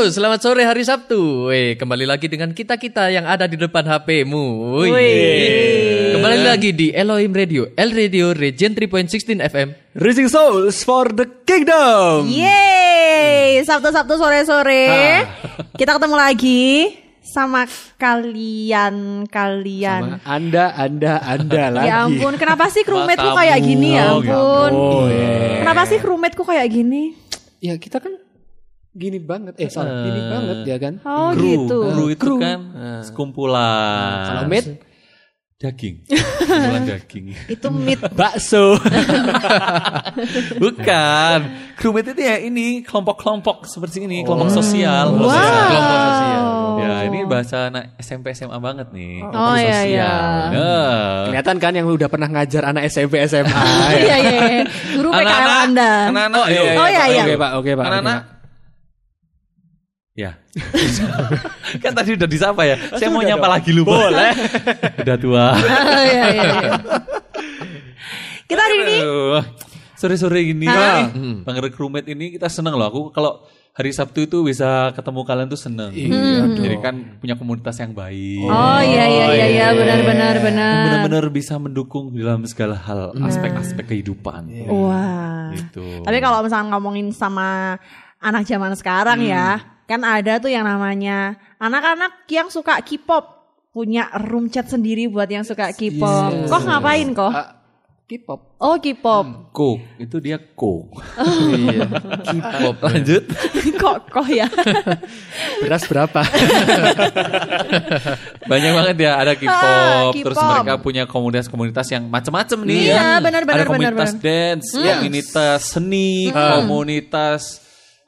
Halo, selamat sore hari Sabtu. Weh, kembali lagi dengan kita-kita yang ada di depan HP-mu. Wih. Wih. Kembali lagi di Elohim Radio, El Radio Regen 3.16 FM. Rising Souls for the Kingdom. Yeay, Sabtu-Sabtu sore-sore kita ketemu lagi sama kalian kalian. Sama anda, anda, anda lagi. Ya ampun, kenapa sih crewmate-ku kayak gini ya Oh, ampun? Oh, iya. Kenapa sih crewmate-ku kayak gini? Ya kita kan gini banget. Eh, salah, gini banget ya kan. Oh kru, gitu. kru itu kan sekumpulan Kalau mate, daging, sekumpulan daging. Itu meet. bakso. Bukan, crewmate itu ya ini kelompok-kelompok seperti ini, kelompok sosial. Wow. Kelompok sosial. Ya ini bahasa anak SMP SMA banget nih. Oh iya iya. Nah. Kelihatan kan yang udah pernah ngajar anak SMP SMA. Iya iya. iya. Guru PKL Anak-anak, Anda. anak-anak, Oh iya, ayo. Oh, iya, iya. Oke pak, oke pak. Anak-anak. Ya. kan tadi udah disapa ya. Saya mau nyapa dong. lagi lupa. Boleh. udah tua. Oh, iya iya. iya. Kita hari ini Sore-sore gini nih, Bang Crewmate ini kita seneng loh. Aku kalau hari Sabtu itu bisa ketemu kalian tuh seneng. Jadi kan punya komunitas yang baik. Oh iya iya iya iya benar benar benar. Benar-benar bisa mendukung dalam segala hal aspek-aspek kehidupan. Wah. Gitu. Tapi kalau misalnya ngomongin sama anak zaman sekarang ya, kan ada tuh yang namanya anak-anak yang suka K-pop punya room chat sendiri buat yang suka K-pop. Kok ngapain kok? Ah, K-pop. Oh K-pop. Ko, itu dia ko. Iya. K-pop. Lanjut. kok kok ya? Beras berapa? Banyak banget ya ada K-pop, Ah, terus mereka punya komunitas-komunitas yang macam-macam nih. Iya, kan. benar, benar, Ada komunitas benar, benar. dance, komunitas seni, komunitas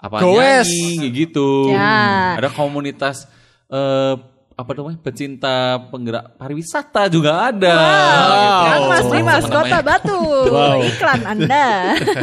apa Goes. nyanyi kayak gitu. Ya. Ada komunitas eh apa namanya pecinta penggerak pariwisata juga ada. Kan Mas. Dimas Apa Kota namanya? Batu iklan Anda.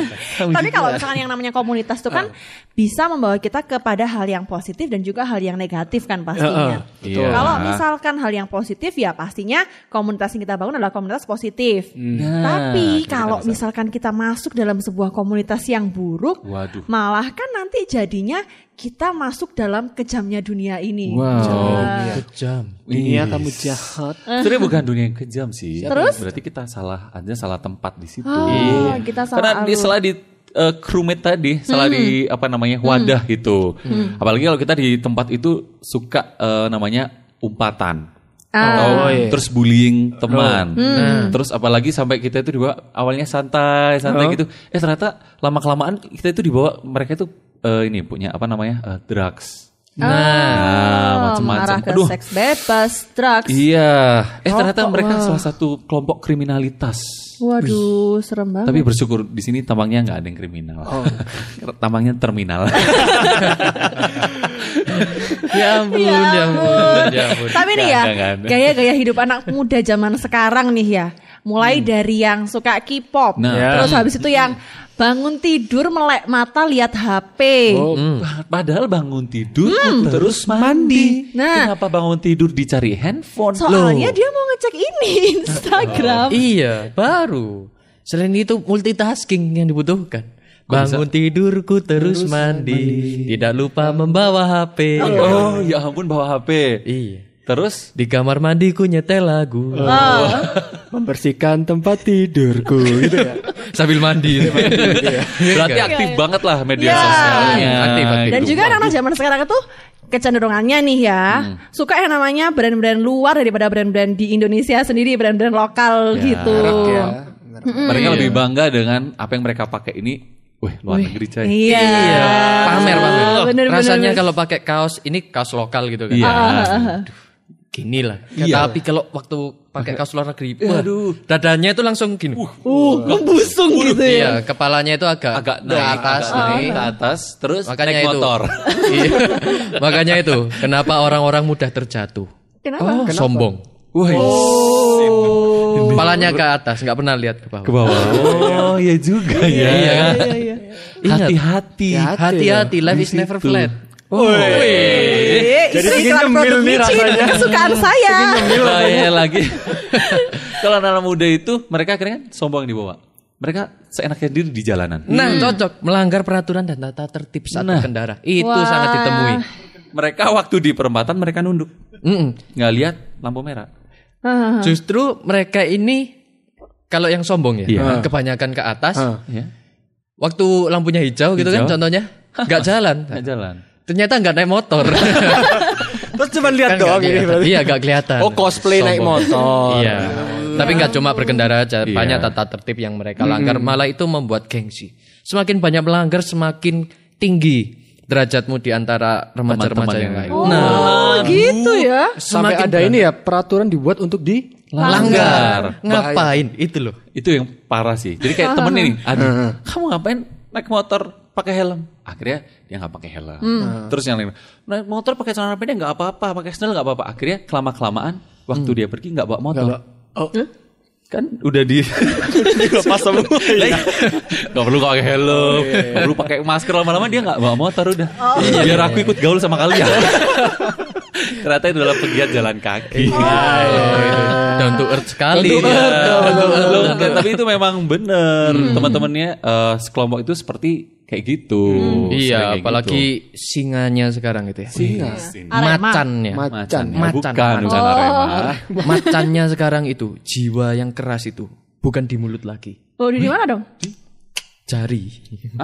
Tapi kalau misalkan yang namanya komunitas itu kan bisa membawa kita kepada hal yang positif dan juga hal yang negatif kan pastinya. Iya. Kalau misalkan hal yang positif ya pastinya komunitas yang kita bangun adalah komunitas positif. Nah, Tapi kita kalau misalkan kita masuk dalam sebuah komunitas yang buruk, Waduh. malah kan nanti jadinya kita masuk dalam kejamnya dunia ini. Wow. Nah, Kejam. Iya kamu jahat. Sebenarnya bukan dunia yang kejam sih. Terus? Berarti kita salah aja salah tempat di situ. Oh, kita salah Karena di, salah di uh, crewmate tadi, salah di apa namanya wadah itu. Apalagi kalau kita di tempat itu suka uh, namanya umpatan. Atau Oh, iya. terus bullying teman. Terus apalagi sampai kita itu dibawa awalnya santai, santai Oh. gitu. Eh ternyata lama kelamaan kita itu dibawa mereka itu uh, ini punya apa namanya uh, drugs. Nah, Oh, macam-macam. Aduh. seks bebas, drugs. Iya, eh ternyata Rokok, mereka wah. salah satu kelompok kriminalitas. Waduh, serem banget. Tapi bersyukur di sini tampangnya nggak ada yang kriminal. tampangnya terminal. Ya ampun, Ya ya ampun, ya ampun. Tapi nih ya, gaya-gaya hidup anak muda zaman sekarang nih ya. Mulai dari yang suka K-pop, Nah. Ya. terus habis itu yang bangun tidur melek mata lihat HP. Oh, Padahal bangun tidur terus mandi. Nah. Kenapa bangun tidur dicari handphone? Soalnya dia mau ngecek ini Instagram. Iya, baru. Selain itu multitasking yang dibutuhkan. Bangun tidurku terus, mandi. Tidak lupa membawa HP. Oh, ya ampun bawa HP. Iya. Terus Di kamar mandiku nyetel lagu. Oh. membersihkan tempat tidurku gitu ya. Sambil mandi. berarti aktif banget lah media Iya. sosialnya. Aktif, aktif. Dan juga anak-anak zaman sekarang itu kecenderungannya nih ya, suka yang namanya brand-brand luar daripada brand-brand di Indonesia sendiri, brand-brand lokal gitu. Ya, benar. Mereka lebih bangga dengan apa yang mereka pakai ini. Wih, luar negeri coy. Iya. Iya, pamer pamer. Bener, Rasanya bener. kalau pakai kaos ini kaos lokal gitu kan. Iya. Gini lah. Iya. Tapi kalau waktu pakai kaos luar negeri, waduh, dadanya itu langsung gini. Uh, membusung gitu ya. Iya, kepalanya itu agak agak ke naik atas agak naik ke atas terus Makanya naik itu. motor. Iya. Makanya itu, kenapa orang-orang mudah terjatuh? Kenapa? Sombong. Wih, Kepalanya ke atas, nggak pernah lihat ke bawah. ke bawah. Oh, iya juga ya. Iya kan? Iya, iya. Hati-hati. hati-hati, life is never flat. Eh, Jadi itu iklan nyemil produk nih micin, rasanya. kesukaan saya. Bahaya lagi. Kalau anak muda itu mereka akhirnya kan sombong di bawah. mereka seenaknya diri di jalanan. Nah, cocok melanggar peraturan dan tata tertib saat Nah. berkendara. Itu Wah. sangat ditemui. Mereka waktu di perempatan mereka nunduk, Mm-mm. nggak lihat lampu merah. Ah. Justru mereka ini kalau yang sombong ya, Iya. kebanyakan ke atas. Ya, Waktu lampunya hijau gitu kan Hijau. contohnya, nggak jalan. nggak jalan. Ternyata nggak naik motor. Terus cuma lihat Kan doang nggak ini berarti. Iya, nggak kelihatan. Oh cosplay naik Sombong. motor. Iya. Tapi nggak cuma berkendara aja, Iya. banyak tata tertib yang mereka langgar. Malah itu membuat gengsi. Semakin banyak melanggar, semakin tinggi derajatmu di antara remaja-remaja yang lain. Oh, Nah, gitu ya. Sampai Semakin ada ini ya peraturan dibuat untuk di langgar. Ngapain? Itu loh. Itu yang parah sih. Jadi kayak temen ini, aduh, kamu ngapain naik motor pakai helm? Akhirnya dia nggak pakai helm. Terus yang lain, naik motor pakai celana pendek nggak apa-apa, pakai sandal nggak apa-apa. Akhirnya kelama kelamaan, waktu dia pergi nggak bawa motor. Oh. Kan udah di Pas semua. Iya. Gak perlu pakai helm, gak perlu pakai masker lama-lama dia nggak bawa motor udah. Biar aku ikut gaul sama kalian. Ternyata itu adalah pegiat jalan kaki. Down to earth sekali. Down to earth, Down to earth. Enggak, tapi itu memang benar. Teman-temannya eh, sekelompok itu seperti kayak gitu. Sering Iya, kayak apalagi singanya sekarang itu ya. Singa. Arema. Macannya. gitu. Macan. Macan, ya, Macan. bukan, Macan. bukan Arema. Macannya sekarang itu, jiwa yang keras itu, bukan di mulut lagi. Oh, di mana dong? Jari.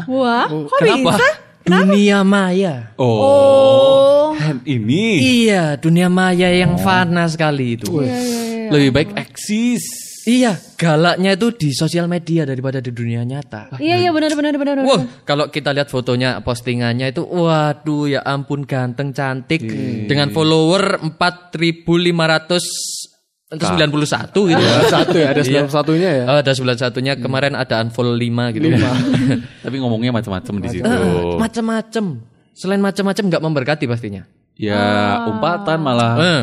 Wah, kok Kenapa? bisa? Dunia maya. Oh, Oh. hand ini Iya, dunia maya yang fana sekali itu. lebih baik eksis. Iya, galaknya itu di sosial media daripada di dunia nyata. Iya, iya benar benar benar. benar. Wah, kalau kita lihat fotonya, postingannya itu, waduh ya ampun ganteng, cantik, dengan follower 4.591 gitu. Ada satu ya, ada sembilan satunya ya. Oh, ada sebelah satunya kemarin ada unfollow 5 gitu. Tapi ngomongnya macam-macam di situ. Eh, macam-macam. Selain macam-macam nggak memberkati pastinya. Ya, umpatan malah. Eh,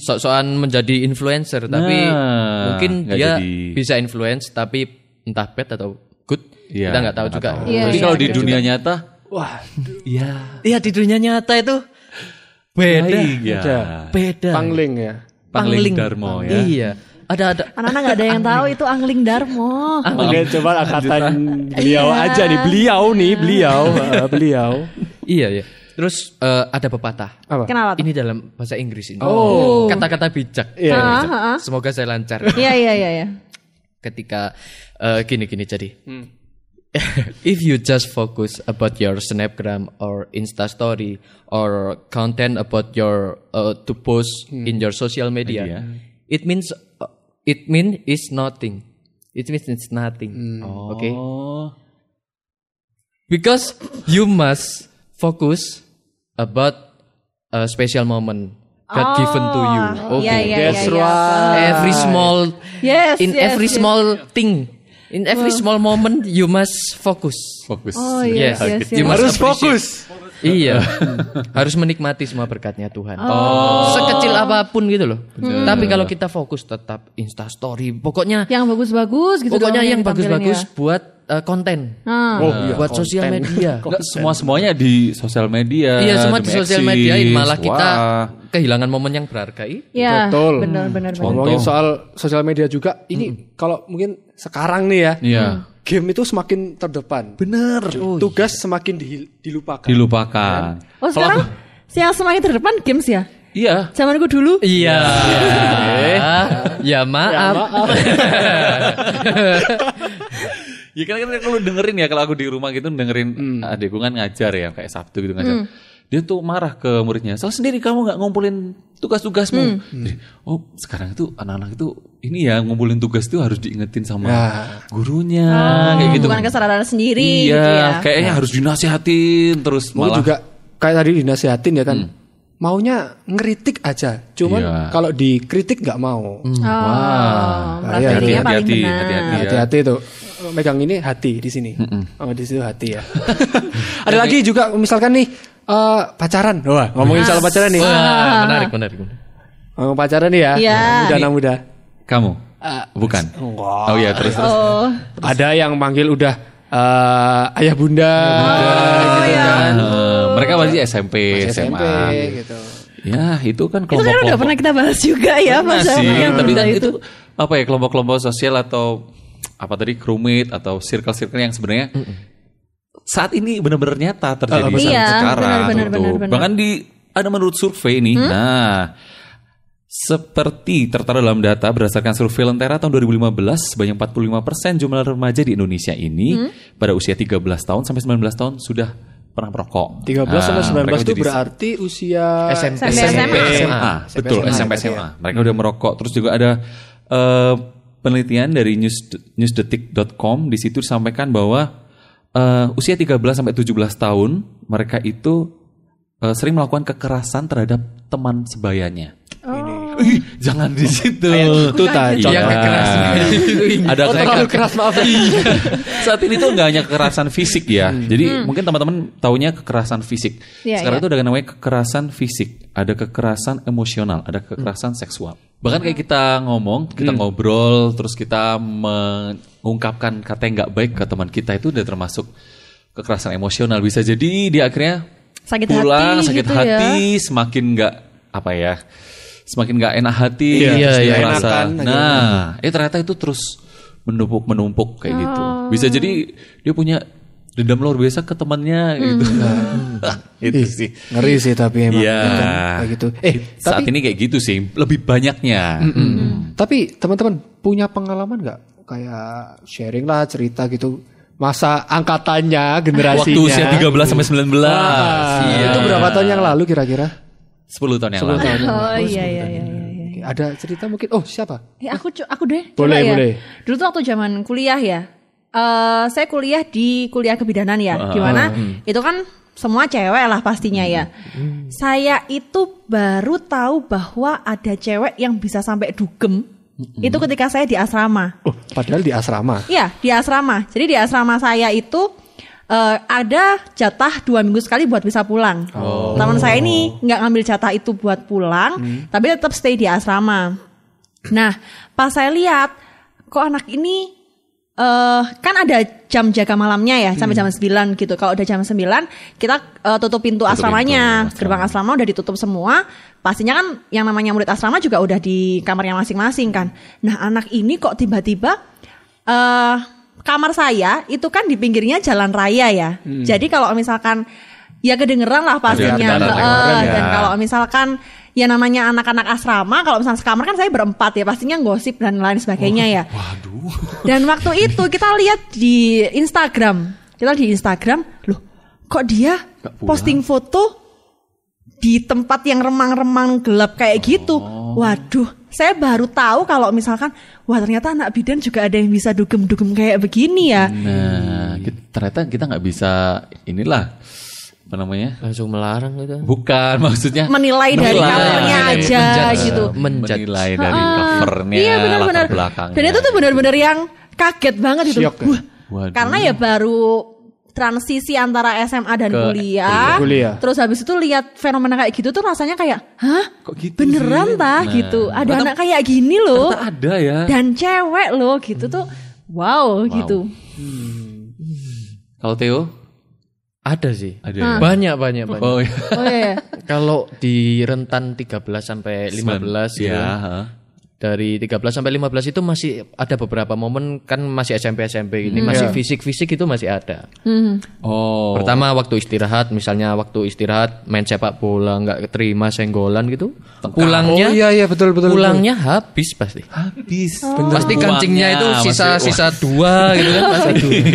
sok-sokan menjadi influencer tapi Nah, mungkin nggak dia jadi. bisa influence tapi entah bad atau good. Iya, kita nggak tahu juga. Iya, Tapi iya, kalau di iya. dunia nyata, Wah, ya Iya di dunia nyata itu beda. baik ya. Beda. Beda. pangling ya. Pangling Darmo ya. Iya. Ada ada Anak-anak gak ada yang tahu itu angling Darmo. Oke, coba angkatan beliau aja nih. Beliau nih, beliau, eh, beliau. iya ya. Terus eh, ada pepatah. Apa? Kenapa tuh? Ini dalam bahasa Inggris ini. Oh. Kata-kata bijak. Iya. Ah, ah, ah. Semoga saya lancar. Iya, iya, iya, iya. Ketika eh, gini-gini jadi. If you just focus about your Snapgram or Insta story or content about your uh, to post in your social media, Media. it means uh, it mean it's nothing. It means it's nothing. Okay. Oh. Because you must focus about a special moment God given to you. Okay. Iya, iya, That's iya. right. Every small Yes, in yes, every yes. small thing, in every small moment you must focus. Fokus. Oh, yes, Yes, yes, you yes. must Harus fokus. Iya, harus menikmati semua berkatnya Tuhan. Oh. Sekecil apa pun gitu loh. Tapi kalau kita fokus tetap Insta Story, pokoknya Yang bagus-bagus gitu pokoknya yang ditampilin bagus-bagus ya. buat uh, konten, Ah. Oh, iya, buat sosial media. Enggak semua semuanya di sosial media. Iya, semua di sosial mediain malah kita Wah. kehilangan momen yang berharga. Ya, Betul. benar benar benar. Ngomongin soal sosial media juga, ini kalau mungkin sekarang nih ya, Iya. game itu semakin terdepan. Bener. Tugas semakin di- dilupakan. Dilupakan. Oh sekarang yang semakin terdepan games ya? Iya. Zamanku dulu. Iya. Ya maaf. Ya kan kan kalau dengerin ya kalau aku di rumah gitu dengerin adekku kan ngajar ya kayak Sabtu gitu ngajar. Dia tuh marah ke muridnya. Salah sendiri kamu nggak ngumpulin tugas-tugasmu. Jadi, oh sekarang itu anak-anak itu ini ya ngumpulin tugas itu harus diingetin sama gurunya kayak gitu. Bukan kesadaran sendiri iya, gitu ya. kayaknya harus dinasihatin terus Mungkin malah juga kayak tadi dinasihatin ya kan. Maunya ngeritik aja. Cuman Iya. kalau dikritik nggak mau. Oh, merasa Iya, dirinya paling hati-hati, hati-hati. Hati-hati tuh. Megang ini hati di sini. Oh, di situ hati ya. Ada lagi juga misalkan nih eh, pacaran. Wah, ngomongin soal pacaran nih. Wah, menarik, menarik. menarik. Ngomong pacaran nih ya. Iya. Anak muda, anak muda. kamu bukan. Enggak. Oh iya terus terus. Oh, Ada yang manggil udah eh, ayah bunda, gitu kan. Eh, mereka masih SMP, SMA. SMP gitu. Ya itu kan itu kan udah pernah kita bahas juga ya Pernah pas sih, yang tapi kan itu apa ya kelompok-kelompok sosial atau apa tadi crewmate atau circle-circle yang sebenarnya saat ini benar-benar nyata terjadi Oh, saat Iya, sekarang benar-benar, gitu. benar-benar. Bahkan di ada menurut survei ini, nah seperti tertera dalam data berdasarkan survei Lentera tahun 2015, sebanyak 45% jumlah remaja di Indonesia ini pada usia 13 tahun sampai 19 tahun sudah pernah merokok. 13 Nah, sampai 19 mereka itu berarti usia SMP. Sampai SMA. SMA, betul SMA, SMP berarti SMA. Mereka udah merokok. Terus juga ada eh, penelitian dari news newsdetik.com di situ disampaikan bahwa eh, usia 13 sampai 17 tahun mereka itu eh, sering melakukan kekerasan terhadap teman sebayanya. Ih, jangan di situ. Itu tadi. Iya. Kekerasan. Ada Oh, terlalu keras maaf. Iya. Saat ini tuh nggak hanya kekerasan fisik ya. Jadi mungkin teman-teman taunya kekerasan fisik. Iya, Sekarang iya. itu ada namanya kekerasan fisik, ada kekerasan emosional, ada kekerasan seksual. Bahkan kayak kita ngomong, kita ngobrol, terus kita mengungkapkan kata yang nggak baik ke teman kita itu udah termasuk kekerasan emosional. Bisa jadi dia akhirnya Sakit pulang hati sakit gitu hati, ya. semakin nggak apa ya, semakin nggak enak hati, Iya, terus iya, dia iya. merasa, Enakan nah, eh ternyata itu terus menumpuk menumpuk kayak gitu. Oh. Bisa jadi dia punya dendam luar biasa ke temannya gitu. itu Ih, sih. Ngeri sih tapi emang Iya. kan, kayak gitu. Eh, Saat tapi ini kayak gitu sih, lebih banyaknya. tapi teman-teman punya pengalaman nggak kayak sharing lah cerita gitu masa angkatannya generasinya Waktu usia 13 sampai 19. Wah, Iya. itu berapa tahun yang lalu kira-kira 10 tahun yang 10 lalu. tahun yang Oh lalu. iya iya iya iya. iya. Ada cerita mungkin oh siapa Eh, aku aku deh. Boleh, ya. boleh. Dulu tuh waktu zaman kuliah ya. Eh saya kuliah di kuliah kebidanan ya. Gimana? Itu kan semua cewek lah pastinya ya. Saya itu baru tahu bahwa ada cewek yang bisa sampai dugem. Itu ketika saya di asrama. oh padahal di asrama Iya, di asrama. Jadi di asrama saya itu eh, ada jatah dua minggu sekali buat bisa pulang. Teman saya ini nggak ngambil jatah itu buat pulang, tapi tetap stay di asrama. Nah, pas saya lihat kok anak ini eh kan ada jam jaga malamnya ya sampai jam 9 gitu. Kalau udah jam 9 kita eh, tutup pintu asramanya. pintu Gerbang asrama udah ditutup semua. Pastinya kan yang namanya murid asrama juga udah di kamarnya masing-masing kan. Nah, anak ini kok tiba-tiba eh kamar saya itu kan di pinggirnya jalan raya ya. Jadi kalau misalkan ya kedengeran lah pastinya. Ada Heeh, kedengeran ya. Dan kalau misalkan ya namanya anak-anak asrama, kalau misalnya sekamar kan saya berempat ya, pastinya gosip dan lain sebagainya ya. Waduh. Dan waktu itu kita lihat di Instagram, kita di Instagram, loh kok dia posting foto di tempat yang remang-remang gelap kayak gitu. Waduh, saya baru tahu kalau misalkan, wah ternyata anak bidan juga ada yang bisa dugem-dugem kayak begini ya. Nah, kita- ternyata kita nggak bisa inilah apa namanya? Langsung melarang gitu. Bukan maksudnya Menilai dari covernya aja Menjudge. gitu. Menjudge. menilai dari covernya, Iya benar-benar. latar belakangnya. Dan itu tuh benar-benar yang kaget banget gitu. Syok ya? Wah, Waduh. karena ya baru transisi antara SMA dan Ke kuliah. kuliah. Terus habis itu lihat fenomena kayak gitu tuh rasanya kayak, hah? Kok gitu Beneran tah Nah, gitu. Ada anak kayak gini loh. ada ya. Dan cewek loh gitu tuh. Wow, gitu. Kalau Theo Ada sih. ada. ya? Banyak banyak banyak. Oh iya. Oh iya. Kalau di rentan 13 sampai 15 gitu. Iya, kan, ha. Dari 13 sampai 15 itu masih ada beberapa momen kan masih SMP SMP ini masih fisik-fisik itu masih ada. Hmm. Oh. Pertama waktu istirahat misalnya waktu istirahat main sepak bola nggak terima senggolan gitu. Pulangnya oh iya iya betul betul betul. pulangnya habis pasti. habis. Pasti kancingnya itu sisa-sisa dua gitu kan pasti.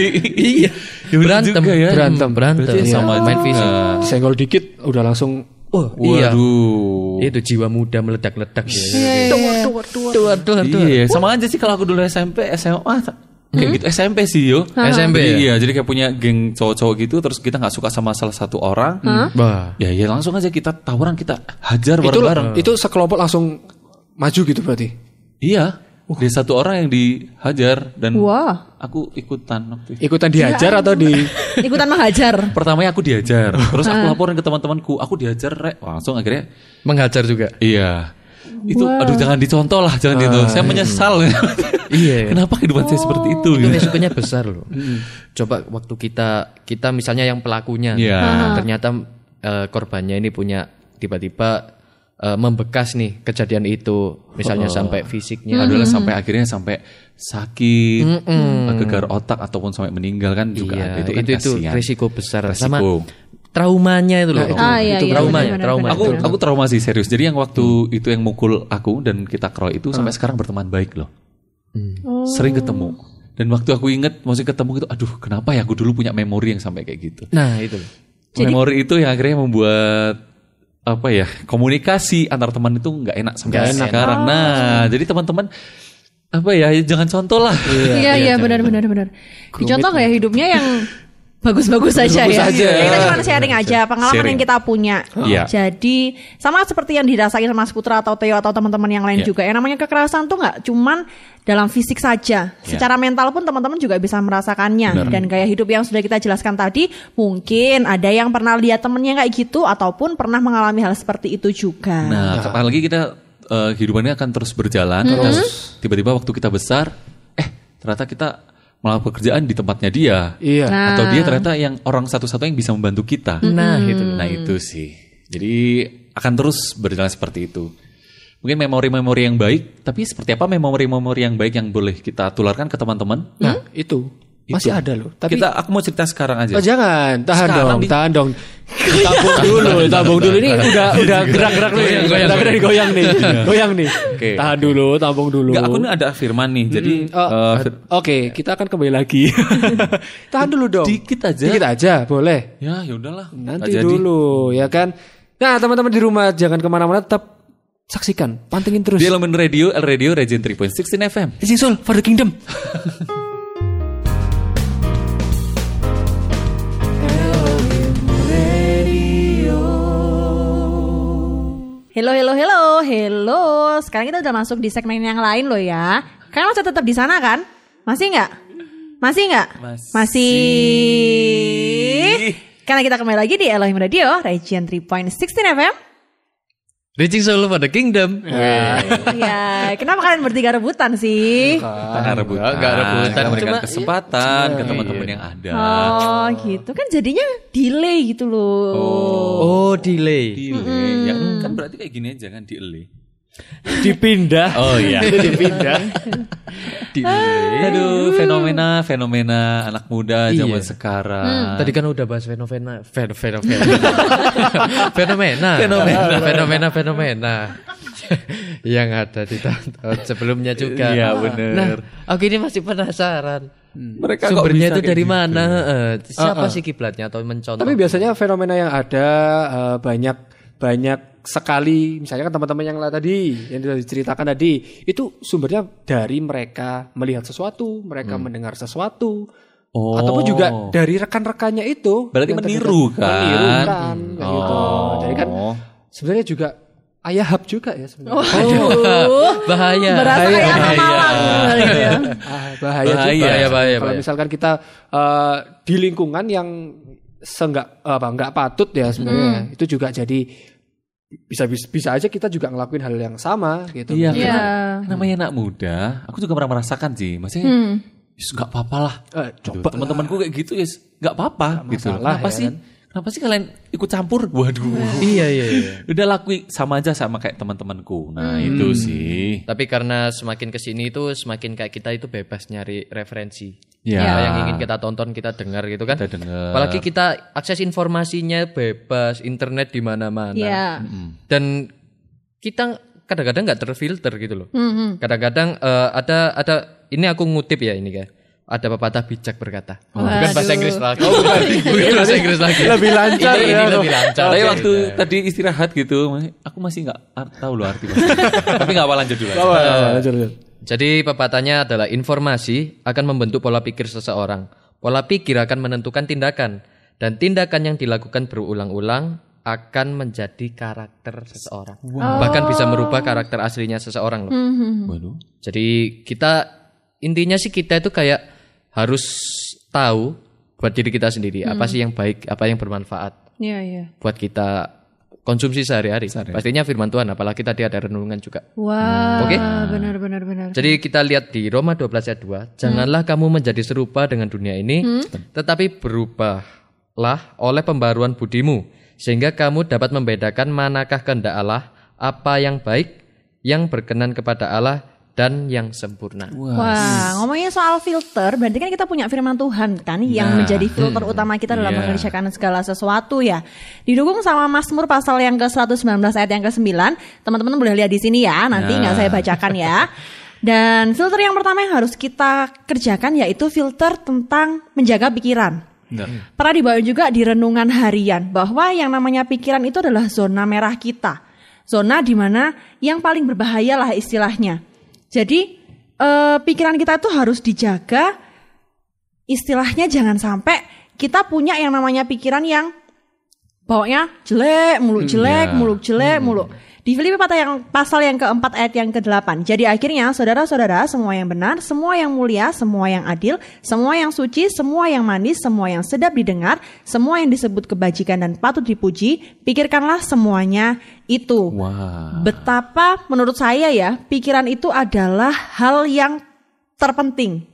iya. Ya bener berantem, juga ya. berantem, berantem. Berarti Iya, sama main fisik. senggol dikit udah langsung Oh, iya. Waduh. Itu jiwa muda meledak-ledak ya. Tuh, tuh. Tuh, tuh, tuh. Iya, sama aja sih kalau aku dulu SMP, SMA kayak gitu SMP sih yo. SMP Jadi, ya? Iya, jadi kayak punya geng cowok-cowok gitu terus kita nggak suka sama salah satu orang. Bah. Ya ya langsung aja kita tawuran kita hajar itu bareng-bareng. itu sekelompok langsung maju gitu berarti Iya. Dia satu orang yang dihajar dan Wah, aku ikutan waktu itu. ikutan dihajar atau di ikutan menghajar. Pertamanya aku dihajar, terus aku laporin ke teman-temanku, aku dihajar, rek. Langsung akhirnya Menghajar juga. iya. Itu aduh jangan dicontoh lah, jangan gitu. Saya menyesal. Iya. Kenapa kehidupan saya seperti itu? Itu gitu. resikonya besar loh. Coba waktu kita kita misalnya yang pelakunya, Iya. ternyata eh, korbannya ini punya tiba-tiba eh, membekas nih kejadian itu, misalnya sampai fisiknya. adalah sampai akhirnya sampai sakit, gegar otak ataupun sampai meninggal kan juga Iya, ada itu itu kan itu, kasihan. risiko besar sama Resiko. traumanya itu loh. Ah, iya, itu iya, traumanya, benar-benar, trauma. benar. Aku aku trauma sih serius. Jadi yang waktu itu yang mukul aku dan kita keroy itu sampai sekarang berteman baik loh. Sering ketemu. Dan waktu aku inget masih ketemu itu, aduh kenapa ya aku dulu punya memori yang sampai kayak gitu. Nah, itu memori itu yang akhirnya membuat apa ya komunikasi antar teman itu nggak enak sampai Nggak enak. sekarang. Nah, jadi teman-teman apa ya jangan contoh lah. Iya iya benar benar benar. Dicontoh kayak hidupnya yang bagus-bagus saja ya. aja. Ya, Kita cuma sharing aja pengalaman Sharing. yang kita punya. Iya. Jadi sama seperti yang dirasain sama Mas Putra atau Theo atau teman-teman yang lain Iya. juga. Yang namanya kekerasan tuh nggak cuman dalam fisik saja. Secara mental pun teman-teman juga bisa merasakannya. Dan gaya hidup yang sudah kita jelaskan tadi, mungkin ada yang pernah lihat temennya kayak gitu ataupun pernah mengalami hal seperti itu juga. Nah, apalagi kita eh, kehidupannya akan terus berjalan. Terus tiba-tiba waktu kita besar, eh ternyata kita malah pekerjaan di tempatnya dia. Iya. Nah. Atau dia ternyata yang orang satu-satu yang bisa membantu kita. Nah, itu loh. Nah itu sih. Jadi akan terus berjalan seperti itu. Mungkin memori-memori yang baik, tapi seperti apa memori-memori yang baik yang boleh kita tularkan ke teman-teman? Nah, itu masih Itu. ada loh. Tapi kita aku mau cerita sekarang aja. Oh, jangan, tahan Sekarang dong, nih. tahan dong. Tabung dulu, tabung dulu ini udah udah gerak-gerak nih, Goyang, goyang, udah goyang. goyang nih, goyang nih. Oke. Tahan dulu, tabung dulu. Enggak, aku ini ada firman nih. Jadi Oh, eh, fir- Oke, kita akan kembali lagi. tahan dulu dong. Dikit aja. Dikit aja, boleh. ya ya udahlah. Nanti nggak jadi. dulu, ya kan. Nah, teman-teman di rumah jangan ke mana-mana, tetap saksikan, pantengin terus. Di Elemen Radio, L Radio, Region 3.16 FM. Rising Soul for the Kingdom. Hello, hello, hello, hello. Sekarang kita udah masuk di segmen yang lain loh ya. Kalian masih tetap di sana kan? Masih nggak? Masih nggak? Masih. Masih. Karena kita kembali lagi di Elohim Radio, Region 3.16 FM. Reaching for the Kingdom. Iya, kenapa kalian bertiga rebutan sih? Nggak rebutan. nggak rebutan, Kita memberikan cuma- kesempatan ke teman-teman yang ada. Oh gitu kan jadinya delay gitu loh. Oh, delay. Delay. Ya, kan berarti kayak gini aja kan delay. Dipindah. Oh iya. Dipindah. Delay. Aduh, fenomena fenomena anak muda zaman Iya. sekarang. Tadi kan udah bahas fenomena, fen- fenomena, fenomena, fenomena, fenomena, fenomena yang ada di tahun-tahun sebelumnya juga. Iya, bener. Nah, aku ini masih penasaran. Mereka kok Sumbernya itu dari gitu? mana? Eh, siapa sih kiblatnya atau mencontoh? Tapi biasanya fenomena yang ada eh, banyak banyak sekali misalnya kan teman-teman yang lah tadi yang sudah diceritakan tadi itu sumbernya dari mereka melihat sesuatu, mereka mendengar sesuatu Oh. ataupun juga dari rekan-rekannya itu Berarti meniru, kan? meniru kan kayak gitu. Jadi kan Oh. sebenarnya juga ayah hub juga ya sebenarnya. Aduh, bahaya. berasa bahaya, kayak anak bahaya. malang gitu ya. Ah, bahaya, Bahaya, juga. bahaya, bahaya, Kalau bahaya. misalkan kita eh, di lingkungan yang seenggak apa nggak patut ya sebenarnya itu juga jadi bisa bisa, bisa aja kita juga ngelakuin hal yang sama gitu. Iya, Iya. karena namanya anak muda, aku juga pernah merasakan sih. Maksudnya, Hmm. "Yus, nggak apa-apa lah. Eh, Gitu. coba Teman-temanku kayak gitu, ya nggak apa-apa gitu. Kenapa ya sih? kan? Kenapa sih kalian ikut campur? Waduh. Iya, iya, iya. Udah lakui sama aja sama kayak teman-temanku. Nah, itu sih. Tapi karena semakin ke sini itu semakin kayak kita itu bebas nyari referensi. Ya. Apa yang ingin kita tonton kita dengar gitu kan. Kita dengar. Apalagi kita akses informasinya bebas, internet di mana-mana. Iya. Dan kita kadang-kadang nggak terfilter gitu loh. Hmm, Kadang-kadang eh, ada ada ini aku ngutip ya ini kayak ada pepatah bijak berkata. bukan bahasa Inggris lagi. Oh, bukan, bukan bahasa Inggris lagi. Lebih lancar ini, ya. ini lebih lancar. Tapi Oke. waktu tadi istirahat gitu, aku masih nggak tahu loh arti bahasa. Tapi nggak apa lanjut dulu. aja. Apa, lanjut, lanjut. Jadi pepatahnya adalah informasi akan membentuk pola pikir seseorang. Pola pikir akan menentukan tindakan dan tindakan yang dilakukan berulang-ulang akan menjadi karakter seseorang. Bahkan bisa merubah karakter aslinya seseorang loh. Waduh. Jadi kita intinya sih kita itu kayak harus tahu buat diri kita sendiri apa sih yang baik, apa yang bermanfaat Iya, iya. buat kita konsumsi sehari-hari. Pastinya firman Tuhan apalagi tadi ada renungan juga. Wah, Oke. benar benar benar. Jadi kita lihat di Roma 12 ayat 2, janganlah kamu menjadi serupa dengan dunia ini, tetapi berubahlah oleh pembaruan budimu, sehingga kamu dapat membedakan manakah kehendak Allah, apa yang baik, yang berkenan kepada Allah dan yang sempurna. Wah, ngomongnya soal filter, berarti kan kita punya firman Tuhan kan yang Nah, menjadi filter utama kita dalam iya. mengerjakan segala sesuatu ya. Didukung sama Mazmur pasal yang ke-119 ayat yang ke-9. Teman-teman boleh lihat di sini ya, nanti nggak saya bacakan ya. Dan filter yang pertama yang harus kita kerjakan yaitu filter tentang menjaga pikiran. Benar. Pernah dibawa juga di renungan harian bahwa yang namanya pikiran itu adalah zona merah kita. Zona di mana yang paling berbahaya lah istilahnya. Jadi eh, pikiran kita itu harus dijaga. Istilahnya jangan sampai kita punya yang namanya pikiran yang bawanya jelek, muluk jelek, ya. muluk jelek, muluk. Di Filipi pasal yang pasal yang keempat ayat yang ke-8. Jadi akhirnya saudara-saudara semua yang benar, semua yang mulia, semua yang adil, semua yang suci, semua yang manis, semua yang sedap didengar, semua yang disebut kebajikan dan patut dipuji, pikirkanlah semuanya itu. Wah. Betapa menurut saya ya, pikiran itu adalah hal yang terpenting.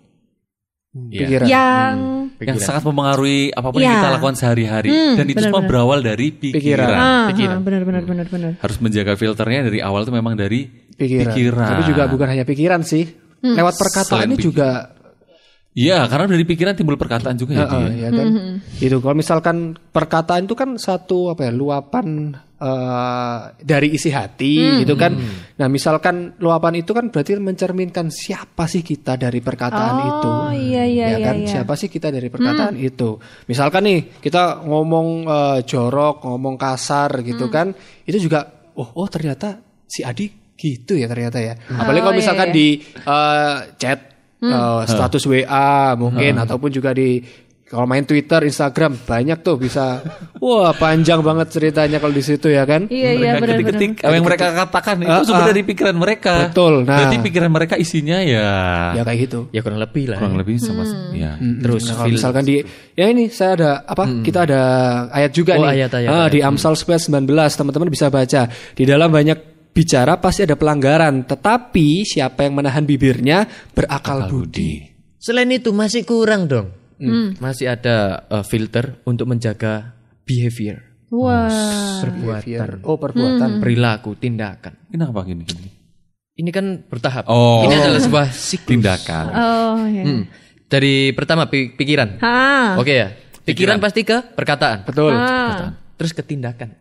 Iya. Pikiran. Yang Yang sangat mempengaruhi apa pun yang Iya. kita lakukan sehari-hari Hmm, dan itu semua berawal dari pikiran. Pikiran. ah, pikiran. ah, benar benar benar benar. Harus menjaga filternya dari awal itu memang dari pikiran. pikiran. Tapi juga bukan hanya pikiran sih. Lewat perkataan Selain ini juga Iya, karena dari pikiran timbul perkataan juga ya. Heeh, Di. ya kan. Itu kalau misalkan perkataan itu kan satu apa ya luapan eh, dari isi hati gitu kan. Nah, misalkan luapan itu kan berarti mencerminkan siapa sih kita dari perkataan Oh, itu. iya, iya, ya iya, kan? iya. Siapa sih kita dari perkataan itu? Misalkan nih kita ngomong eh, jorok, ngomong kasar gitu kan. Itu juga oh oh ternyata si Adi gitu ya ternyata ya. Apalagi kalau iya, misalkan iya. di eh, chat eh, status WA mungkin ataupun juga di kalau main Twitter, Instagram banyak tuh bisa wah panjang banget ceritanya kalau di situ ya kan. Iya iya mereka benar benar. apa yang mereka katakan itu Ah, sumber ah. dari pikiran mereka. Betul, nah. Berarti pikiran mereka isinya ya, Ya kayak gitu. Ya kurang lebih lah. kurang ya. lebih sama ya. Terus Nah, kalau misalkan di ya ini saya ada apa? Kita ada ayat juga Oh, nih. ayat, ayat, Ah, ayat. di Amsal 19 teman-teman bisa baca. Di dalam banyak bicara pasti ada pelanggaran, tetapi siapa yang menahan bibirnya berakal budi. Selain itu masih kurang dong. Masih ada uh, filter untuk menjaga behavior, Wah. perbuatan, Oh, perbuatan. perilaku, tindakan. Kenapa gini gini? Ini kan bertahap. Oh. Ini adalah sebuah siklus. Tindakan. Oh iya. Hmm. Dari pertama pi- pikiran. Ah. Oke ya. Pikiran, pasti ke perkataan. Betul. Terus ke tindakan.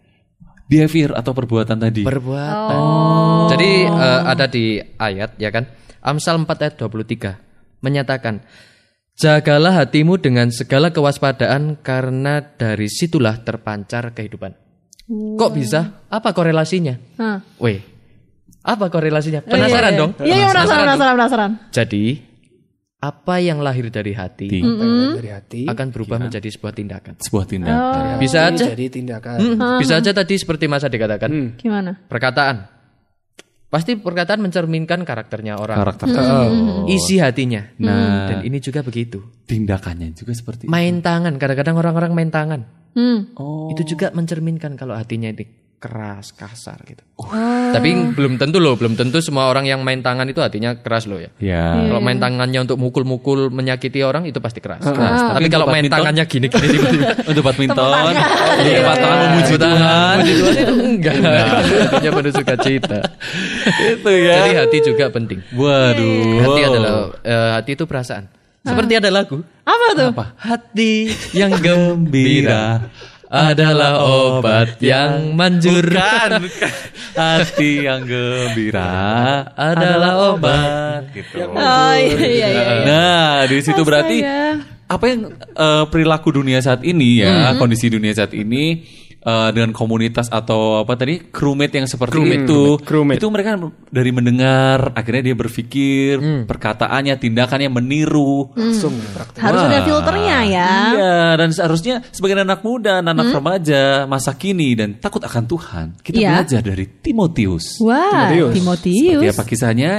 Behavior atau perbuatan tadi. Perbuatan. Oh. Jadi eh, ada di ayat ya kan. Amsal 4 ayat 23 menyatakan Jagalah hatimu dengan segala kewaspadaan karena dari situlah terpancar kehidupan. Kok bisa? Apa korelasinya? Ah. Weh. Apa korelasinya? Penasaran Iya, iya. dong? Iya iya penasaran penasaran penasaran. Jadi apa yang lahir dari hati Di- Dari hati akan berubah menjadi sebuah tindakan. sebuah tindakan. Bisa aja. jadi tindakan. Hmm, bisa aja tadi seperti Mas Ade katakan. Gimana? Perkataan. Pasti perkataan mencerminkan karakternya orang. Karakter Isi hatinya. Nah. Dan ini juga begitu. tindakannya juga seperti Main tangan. Kadang-kadang orang-orang main tangan. Hmm. Oh. Itu juga mencerminkan kalau hatinya ini keras, kasar gitu. Tapi belum tentu loh, belum tentu semua orang yang main tangan itu hatinya keras loh ya. Ya. Kalau main tangannya untuk mukul-mukul menyakiti orang itu pasti keras. Keras. Tapi Tapi kalau untuk main badminton? tangannya gini-gini tiba-tiba. Untuk badminton, untuk tempat tangan memuji Tuhan. Puji Tuhan itu enggak. Hatinya penuh sukacita. Itu ya. Jadi hati juga penting. Waduh. Hati adalah eh, hati itu perasaan. Seperti ada lagu. Apa tuh? Hati yang gembira adalah obat yang manjur. Bukan, bukan. Hati yang gembira adalah obat gitu. Oh iya iya iya. Nah, di situ berarti Astaga. apa yang eh, perilaku dunia saat ini ya, kondisi dunia saat ini eh, dengan komunitas atau apa tadi crewmate yang seperti itu, crewmate. itu mereka dari mendengar akhirnya dia berpikir perkataannya, tindakannya meniru. Langsung praktek. Harus ada filternya ya. Iya, dan seharusnya sebagai anak muda, anak remaja masa kini dan takut akan Tuhan, kita Iya. belajar dari Timotius. Wah, Timotius. Timotius. Seperti apa kisahnya?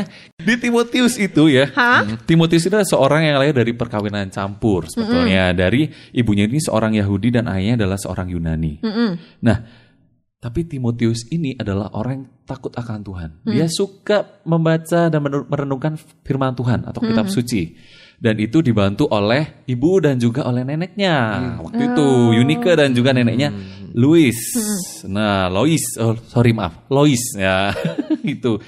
Di Timotius itu ya. Hah? Hmm. Timotius itu adalah seorang yang lahir dari perkawinan campur sebetulnya. Dari ibunya ini seorang Yahudi dan ayahnya adalah seorang Yunani. Nah, tapi Timotius ini adalah orang yang takut akan Tuhan. Dia suka membaca dan merenungkan firman Tuhan atau kitab suci. Dan itu dibantu oleh ibu dan juga oleh neneknya. Waktu itu Yunike dan juga neneknya Louis. Nah, Lois, oh sorry maaf, Lois ya itu.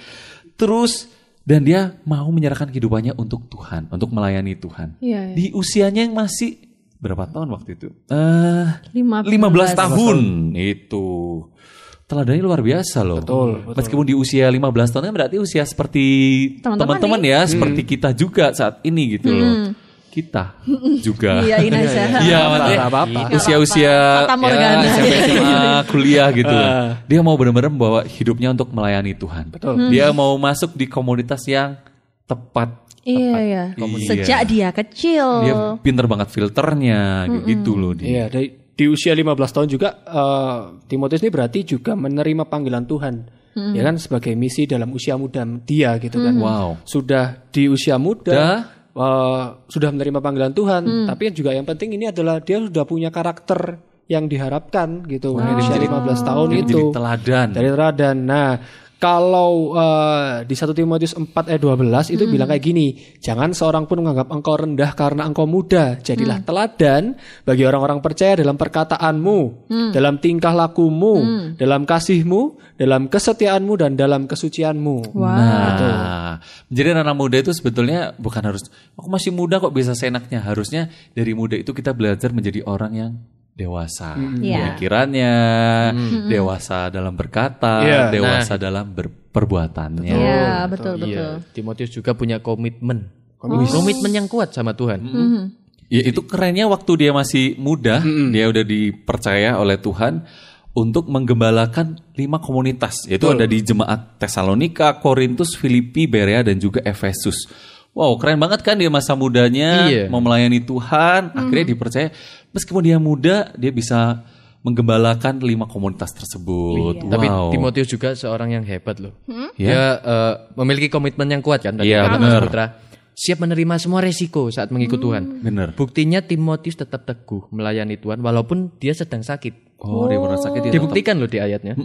Terus dan dia mau menyerahkan kehidupannya untuk Tuhan, untuk melayani Tuhan. Iya, iya. Di usianya yang masih berapa tahun waktu itu? Eh 15. 15 tahun itu. Teladannya luar biasa loh. Betul, betul. Meskipun di usia 15 tahun kan berarti usia seperti Teman-teman ya, seperti kita juga saat ini gitu loh. Kita juga. Iya, Indonesia. Iya, maksudnya Nggak apa-apa. usia-usia Fata Morgana. ya, SMP SMA, kuliah gitu. Ah. Dia mau benar-benar membawa hidupnya untuk melayani Tuhan. Betul. Dia mau masuk di komunitas yang tepat. Iya, iya. Iya. Sejak dia kecil. Dia pinter banget filternya, kayak gitu loh dia. Iya, dari di usia 15 tahun juga eh, Timotius ini berarti juga menerima panggilan Tuhan. Ya kan sebagai misi dalam usia muda dia gitu kan. Wow. Sudah di usia muda eh, sudah menerima panggilan Tuhan, tapi yang juga yang penting ini adalah dia sudah punya karakter yang diharapkan gitu di usia 15 tahun Dia itu. Jadi teladan. Dari teladan. Nah, kalau eh, di 1 Timotius 4 ayat 12 itu bilang kayak gini, jangan seorang pun menganggap engkau rendah karena engkau muda. Jadilah teladan bagi orang-orang percaya dalam perkataanmu, dalam tingkah lakumu, dalam kasihmu, dalam kesetiaanmu dan dalam kesucianmu. Nah, menjadi anak muda itu sebetulnya bukan harus aku masih muda kok bisa seenaknya. Harusnya dari muda itu kita belajar menjadi orang yang dewasa Iya. pikirannya, dewasa dalam berkata, Iya. dewasa dalam berperbuatannya. Iya, betul, betul. Iya, Timotius juga punya komitmen. Komitmen yang kuat sama Tuhan. Ya itu kerennya waktu dia masih muda, dia udah dipercaya oleh Tuhan untuk menggembalakan lima komunitas, yaitu ada di jemaat Tesalonika, Korintus, Filipi, Berea dan juga Efesus. Wow, keren banget kan dia masa mudanya Iya. mau melayani Tuhan, akhirnya dipercaya meskipun dia muda, dia bisa menggembalakan lima komunitas tersebut. Tapi Wow. Timotius juga seorang yang hebat loh. Hmm? Dia eh, memiliki komitmen yang kuat kan. tadi Iya, benar. Putra. Siap menerima semua resiko saat mengikut Hmm. Tuhan. Bener. Buktinya Timotius tetap teguh melayani Tuhan walaupun dia sedang sakit. Oh, dia merasa sakit dia tetap- Dibuktikan loh di ayatnya.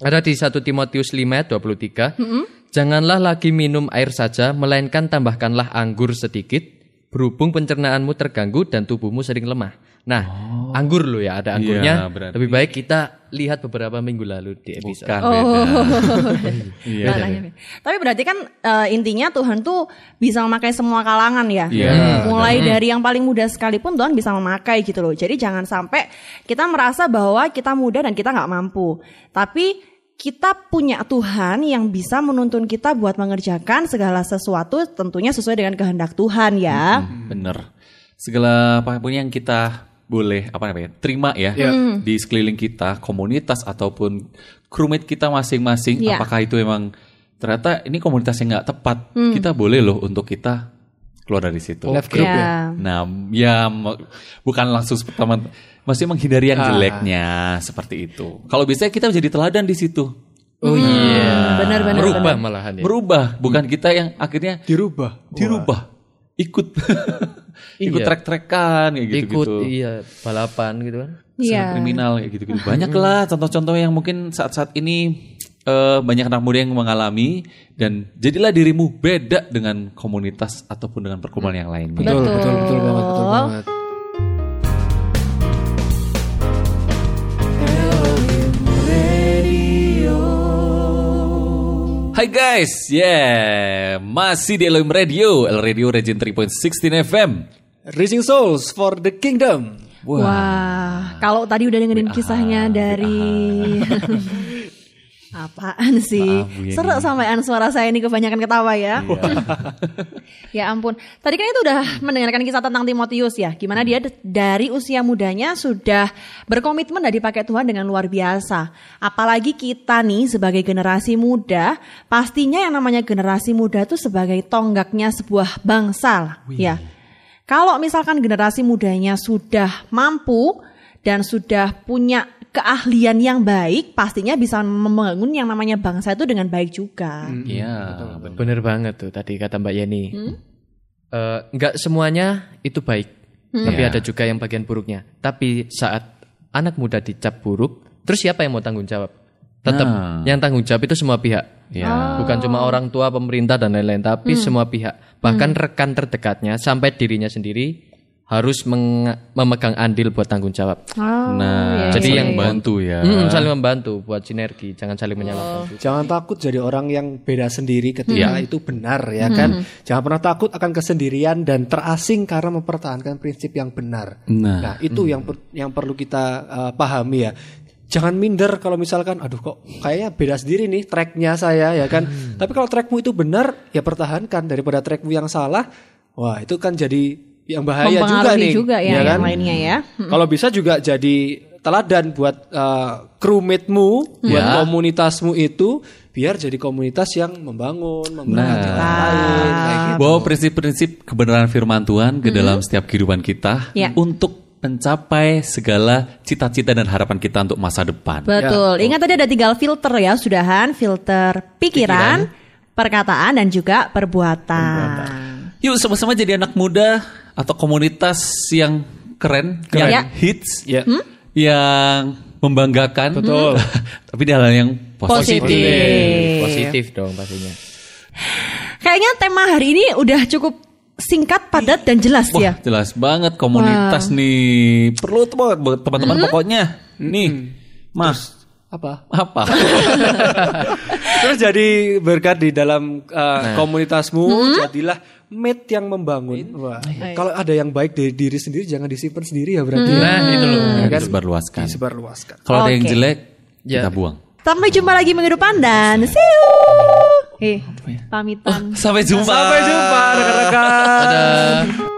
Ada di 1 Timotius 5 ayat 23. Janganlah lagi minum air saja, melainkan tambahkanlah anggur sedikit, berhubung pencernaanmu terganggu dan tubuhmu sering lemah. Nah, anggur loh ya, ada anggurnya. Berarti- Lebih baik kita lihat beberapa minggu lalu di episode. Bukan beda. Iya. Nah, Tapi berarti kan eh, intinya Tuhan tuh bisa memakai semua kalangan ya. Iya. Mulai dari yang paling muda sekalipun Tuhan bisa memakai gitu loh. Jadi jangan sampai kita merasa bahwa kita muda dan kita nggak mampu. Tapi kita punya Tuhan yang bisa menuntun kita buat mengerjakan segala sesuatu tentunya sesuai dengan kehendak Tuhan ya. Bener. Segala apa pun yang kita boleh apa namanya terima ya di sekeliling kita, komunitas ataupun crewmate kita masing-masing. Iya. Apakah itu emang ternyata ini komunitas yang nggak tepat? Kita boleh loh untuk kita keluar dari situ. Left group ya. Ya. Nah, ya bukan langsung pertama, masih menghindari yang Ah. jeleknya seperti itu. Kalau bisa kita menjadi teladan di situ. Oh iya. Benar-benar. Merubah malahan ya. Merubah, bukan kita yang akhirnya Dirubah. dirubah, ikut, ikut Iya. trek-trekan kayak Ikut gitu-gitu. iya balapan gitu kan. Iya. kriminal kayak gitu-gitu. Banyak lah contoh-contoh yang mungkin saat-saat ini eh, banyak anak muda yang mengalami dan jadilah dirimu beda dengan komunitas ataupun dengan perkumpulan yang lainnya. Betul, betul, betul banget, betul banget. Hai guys, yeah, masih di Elohim Radio, El Radio Region 3.16 FM. Rising Souls for the Kingdom. Wah, kalau tadi udah dengerin kisahnya dari apaan sih? Maaf, Yeni. Seru sampean suara saya ini kebanyakan ketawa ya. ya ampun. Tadi kan itu udah mendengarkan kisah tentang Timotius ya. Gimana dia d- dari usia mudanya sudah berkomitmen dan dipakai Tuhan dengan luar biasa. Apalagi kita nih sebagai generasi muda, pastinya yang namanya generasi muda itu sebagai tonggaknya sebuah bangsa lah, ya. Kalau misalkan generasi mudanya sudah mampu dan sudah punya keahlian yang baik, pastinya bisa membangun yang namanya bangsa itu dengan baik juga. Iya, Bener banget tuh tadi kata Mbak Yeni. Eh, nggak semuanya itu baik, tapi Iya. ada juga yang bagian buruknya. Tapi saat anak muda dicap buruk, terus siapa yang mau tanggung jawab? Tetap Nah. yang tanggung jawab itu semua pihak. Iya. Bukan cuma orang tua, pemerintah dan lain-lain, tapi semua pihak. Bahkan rekan terdekatnya sampai dirinya sendiri harus memegang andil buat tanggung jawab. Oh, Nah, Jadi saling yang- bantu ya. Mm, saling membantu buat sinergi, jangan saling menyalahkan. Jangan takut jadi orang yang beda sendiri ketika itu benar ya kan. Jangan pernah takut akan kesendirian dan terasing karena mempertahankan prinsip yang benar. Nah. Nah, itu yang per- yang perlu kita uh, pahami ya. Jangan minder kalau misalkan aduh kok kayaknya beda sendiri nih tracknya saya ya kan. Tapi kalau trackmu itu benar ya pertahankan daripada trackmu yang salah. Wah, itu kan jadi yang bahaya juga nih. juga ya, kan? yang lainnya ya. Kalau bisa juga jadi teladan buat uh, crewmate-mu, buat Ya. komunitasmu itu biar jadi komunitas yang membangun, memberkati orang lain kayak gitu. Bawa prinsip-prinsip kebenaran firman Tuhan ke dalam setiap kehidupan kita Ya. untuk mencapai segala cita-cita dan harapan kita untuk masa depan. Betul. Ingat tadi ada tiga filter ya, sudahan filter pikiran, perkataan dan juga perbuatan. Yuk sama-sama jadi anak muda atau komunitas yang keren, Keren. yang Ya. hits, Ya. yang membanggakan. Betul. Tapi di hal yang positif. Positif. Positif dong pastinya. Kayaknya tema hari ini udah cukup singkat, padat dan jelas Wah, ya. jelas banget komunitas nih. Perlu tuh buat teman-teman pokoknya. Nih, Mas, Apa? apa? Terus jadi berkat di dalam uh, komunitasmu, jadilah mate yang membangun. Wah, kalau ada yang baik dari diri sendiri jangan disimpan sendiri ya berarti. Nah, itu loh. Ya kan? Disebarluaskan. Disebarluaskan. Kalau ada yang jelek, Ya. kita buang. Sampai jumpa lagi minggu depan dan see you. Eh, pamitan. Sampai jumpa. Sampai jumpa rekan-rekan. Dadah.